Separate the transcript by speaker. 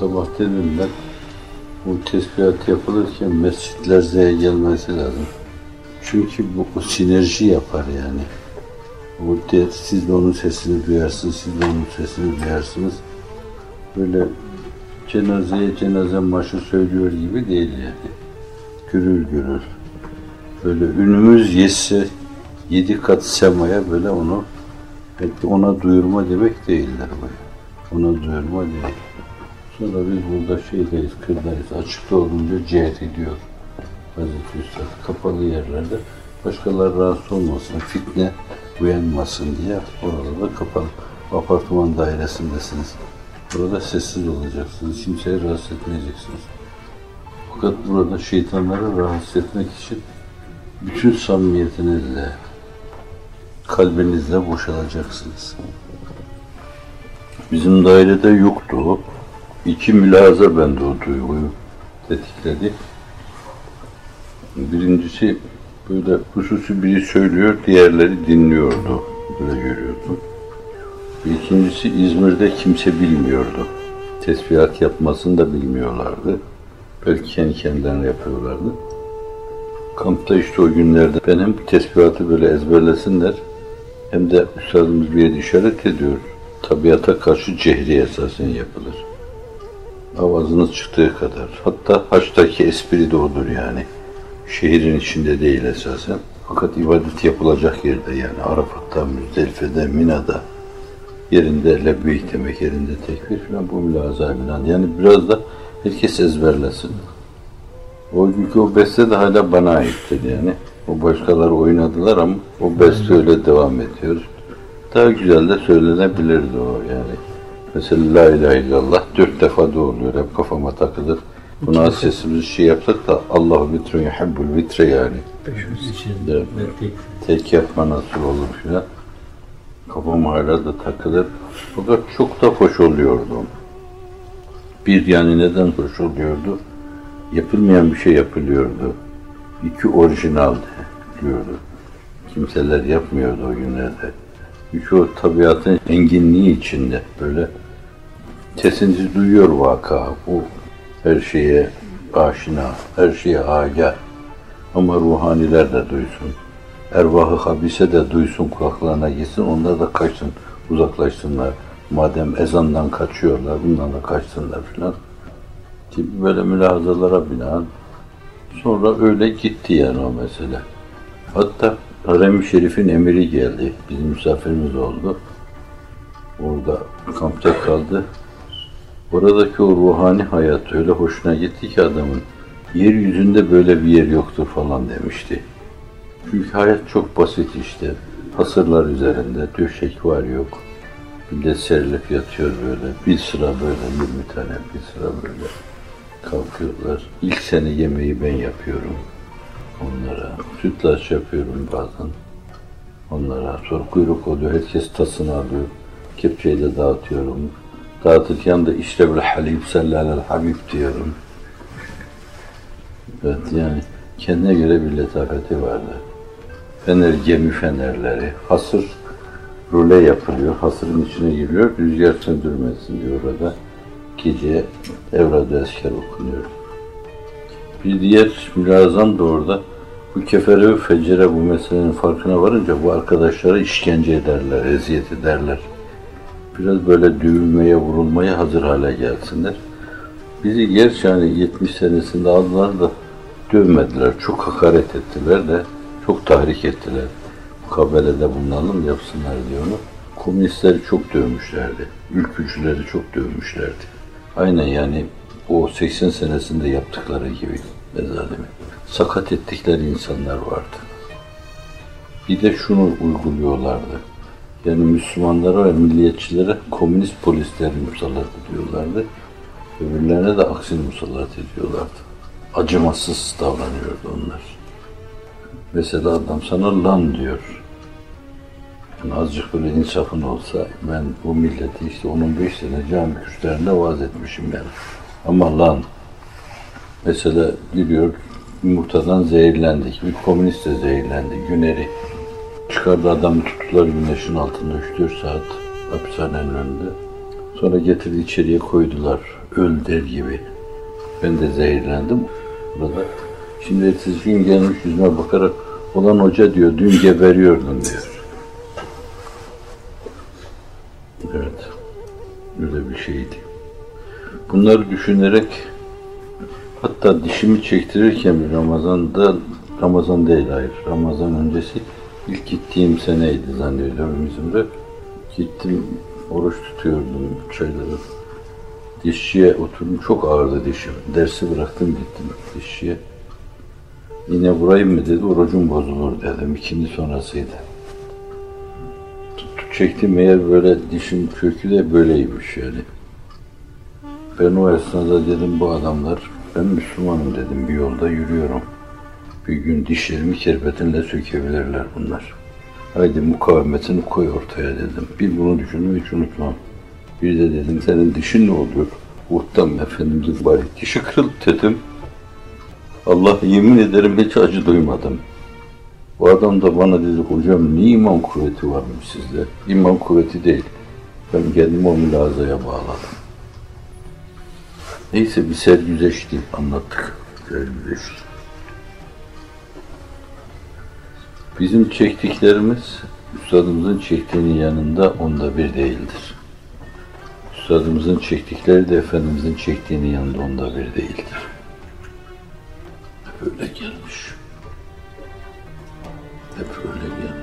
Speaker 1: sabah dedim ben bu tesbihat yapılırken mescitler Z'ye gelmesi lazım. Çünkü bu, sinerji yapar yani. O de, siz de onun sesini duyarsınız, siz de onun sesini duyarsınız. Böyle cenazeye cenaze marşı söylüyor gibi değil yani. Gürül gürül. Böyle ünümüz yetse yedi kat semaya böyle onu ona duyurma demek değildir bu. Ona duyurma değil. Sonra biz burada şeydeyiz, kırdayız. Açıkta olunca cehd ediyor. Hazreti Üstad kapalı yerlerde başkaları rahatsız olmasın, fitne uyanmasın diye orada da kapalı. Apartman dairesindesiniz. Burada sessiz olacaksınız. Kimseyi rahatsız etmeyeceksiniz. Fakat burada şeytanları rahatsız etmek için bütün samimiyetinizle, kalbinizle boşalacaksınız. Bizim dairede yoktu o. İki mülahaza bende o duyguyu tetikledi. Birincisi böyle hususi biri söylüyor, diğerleri dinliyordu. Böyle görüyordu. İkincisi İzmir'de kimse bilmiyordu. Tesbihat yapmasını da bilmiyorlardı. Belki kendi kendilerine yapıyorlardı. Kampta işte o günlerde ben hem tesbihatı böyle ezberlesinler hem de üstadımız bir yere işaret ediyor. Tabiata karşı cehri esasen yapılır. Avazınız çıktığı kadar. Hatta haçtaki espri de odur yani. Şehrin içinde değil esasen. Fakat ibadet yapılacak yerde yani Arafat'ta, Müzdelife'de, Mina'da yerinde lebbeyk demek, yerinde tekbir falan bu mülaza falan. Yani biraz da herkes ezberlesin. O günkü o beste de hala bana aittir yani. O başkaları oynadılar ama o beste öyle devam ediyor. Daha güzel de söylenebilirdi o yani. Mesela La ilahe illallah dört defa da oluyor. Hep kafama takılır. Buna sesimizi şey yapsak da Allahu vitrun yuhibbul vitre yani. Evet. Tek yapma nasıl olur filan. Kafam hala da takılır. Fakat çok da hoş oluyordu. Bir yani neden hoş oluyordu? Yapılmayan bir şey yapılıyordu. İki orijinaldi diyordu. Kimseler yapmıyordu o günlerde. Çünkü o tabiatın enginliği içinde böyle sesinizi duyuyor vaka. Bu her şeye aşina, her şeye agah. Ama ruhaniler de duysun. Ervahı habise de duysun kulaklarına gitsin. Onlar da kaçsın, uzaklaşsınlar. Madem ezandan kaçıyorlar, bundan da kaçsınlar filan. Gibi böyle mülahazalara binaen sonra öyle gitti yani o mesele. Hatta Harem-i Şerif'in emiri geldi. Bizim misafirimiz oldu. Orada kampta kaldı. Oradaki o ruhani hayat öyle hoşuna gitti ki adamın. Yeryüzünde böyle bir yer yoktur falan demişti. Çünkü hayat çok basit işte. Hasırlar üzerinde döşek var yok. Millet serilip yatıyor böyle. Bir sıra böyle 20 tane bir sıra böyle kalkıyorlar. İlk sene yemeği ben yapıyorum onlara. Sütlaç yapıyorum bazen onlara. Sonra kuyruk oluyor. Herkes tasını alıyor. Kepçeyle dağıtıyorum. Dağıtırken de işte bir halib sellalel habib diyorum. Evet yani kendine göre bir letafeti vardı. Fener, gemi fenerleri, hasır role yapılıyor. Hasırın içine giriyor. Rüzgar söndürmesin diyor orada. Gece evrad-ı esker okunuyor. Bir diğer mülazam da orada. Bu kefere ve fecere bu meselenin farkına varınca bu arkadaşlara işkence ederler, eziyet ederler. Biraz böyle dövülmeye, vurulmaya hazır hale gelsinler. Bizi gerçi hani 70 senesinde aldılar da dövmediler, çok hakaret ettiler de çok tahrik ettiler. Mukabelede bulunalım yapsınlar diye onu. Komünistleri çok dövmüşlerdi. Ülkücüleri çok dövmüşlerdi. Aynen yani o 80 senesinde yaptıkları gibi mezalimi. Sakat ettikleri insanlar vardı. Bir de şunu uyguluyorlardı. Yani Müslümanlara ve milliyetçilere komünist polisleri musallat ediyorlardı. Öbürlerine de aksini musallat ediyorlardı. Acımasız davranıyordu onlar. Mesela adam sana lan diyor. Yani azıcık böyle insafın olsa ben bu milleti işte 15 sene cami kürsülerinde vaaz etmişim yani. Ama lan mesela gidiyor yumurtadan zehirlendik. Bir komünist de zehirlendi. Güneri çıkardı adamı tuttular güneşin altında 3-4 saat hapishanenin önünde. Sonra getirdi içeriye koydular. Öl der gibi. Ben de zehirlendim. Burada. Şimdi ertesi gün gelmiş yüzüme bakarak olan hoca diyor dün geberiyordun diyor. Evet. Öyle bir şeydi. Bunları düşünerek hatta dişimi çektirirken bir Ramazan'da Ramazan değil hayır. Ramazan öncesi ilk gittiğim seneydi zannediyorum İzmir'e. Gittim oruç tutuyordum çayları. Dişçiye oturdum. Çok ağırdı dişim. Dersi bıraktım gittim dişçiye. Yine vurayım mı dedi. Orucum bozulur dedim. İkindi sonrasıydı. Tuttu çektim meğer böyle dişim kökü de böyleymiş yani. Ben o esnada dedim bu adamlar ben Müslümanım dedim bir yolda yürüyorum. Bir gün dişlerimi kerpetinle sökebilirler bunlar. Haydi mukavemetini koy ortaya dedim. Bir bunu düşündüm hiç unutmam. Bir de dedim senin dişin ne oluyor? Muhtam Efendimizin bari dişi kırıldı dedim. Allah yemin ederim hiç acı duymadım. Bu adam da bana dedi hocam niye iman kuvveti varmış sizde? İman kuvveti değil. Ben kendimi o mülazaya bağladım. Neyse bir sergüzeşti anlattık. Sergüzeşti. Bizim çektiklerimiz üstadımızın çektiğinin yanında onda bir değildir. Üstadımızın çektikleri de Efendimizin çektiğinin yanında onda bir değildir. Hep öyle gelmiş. Hep öyle gelmiş.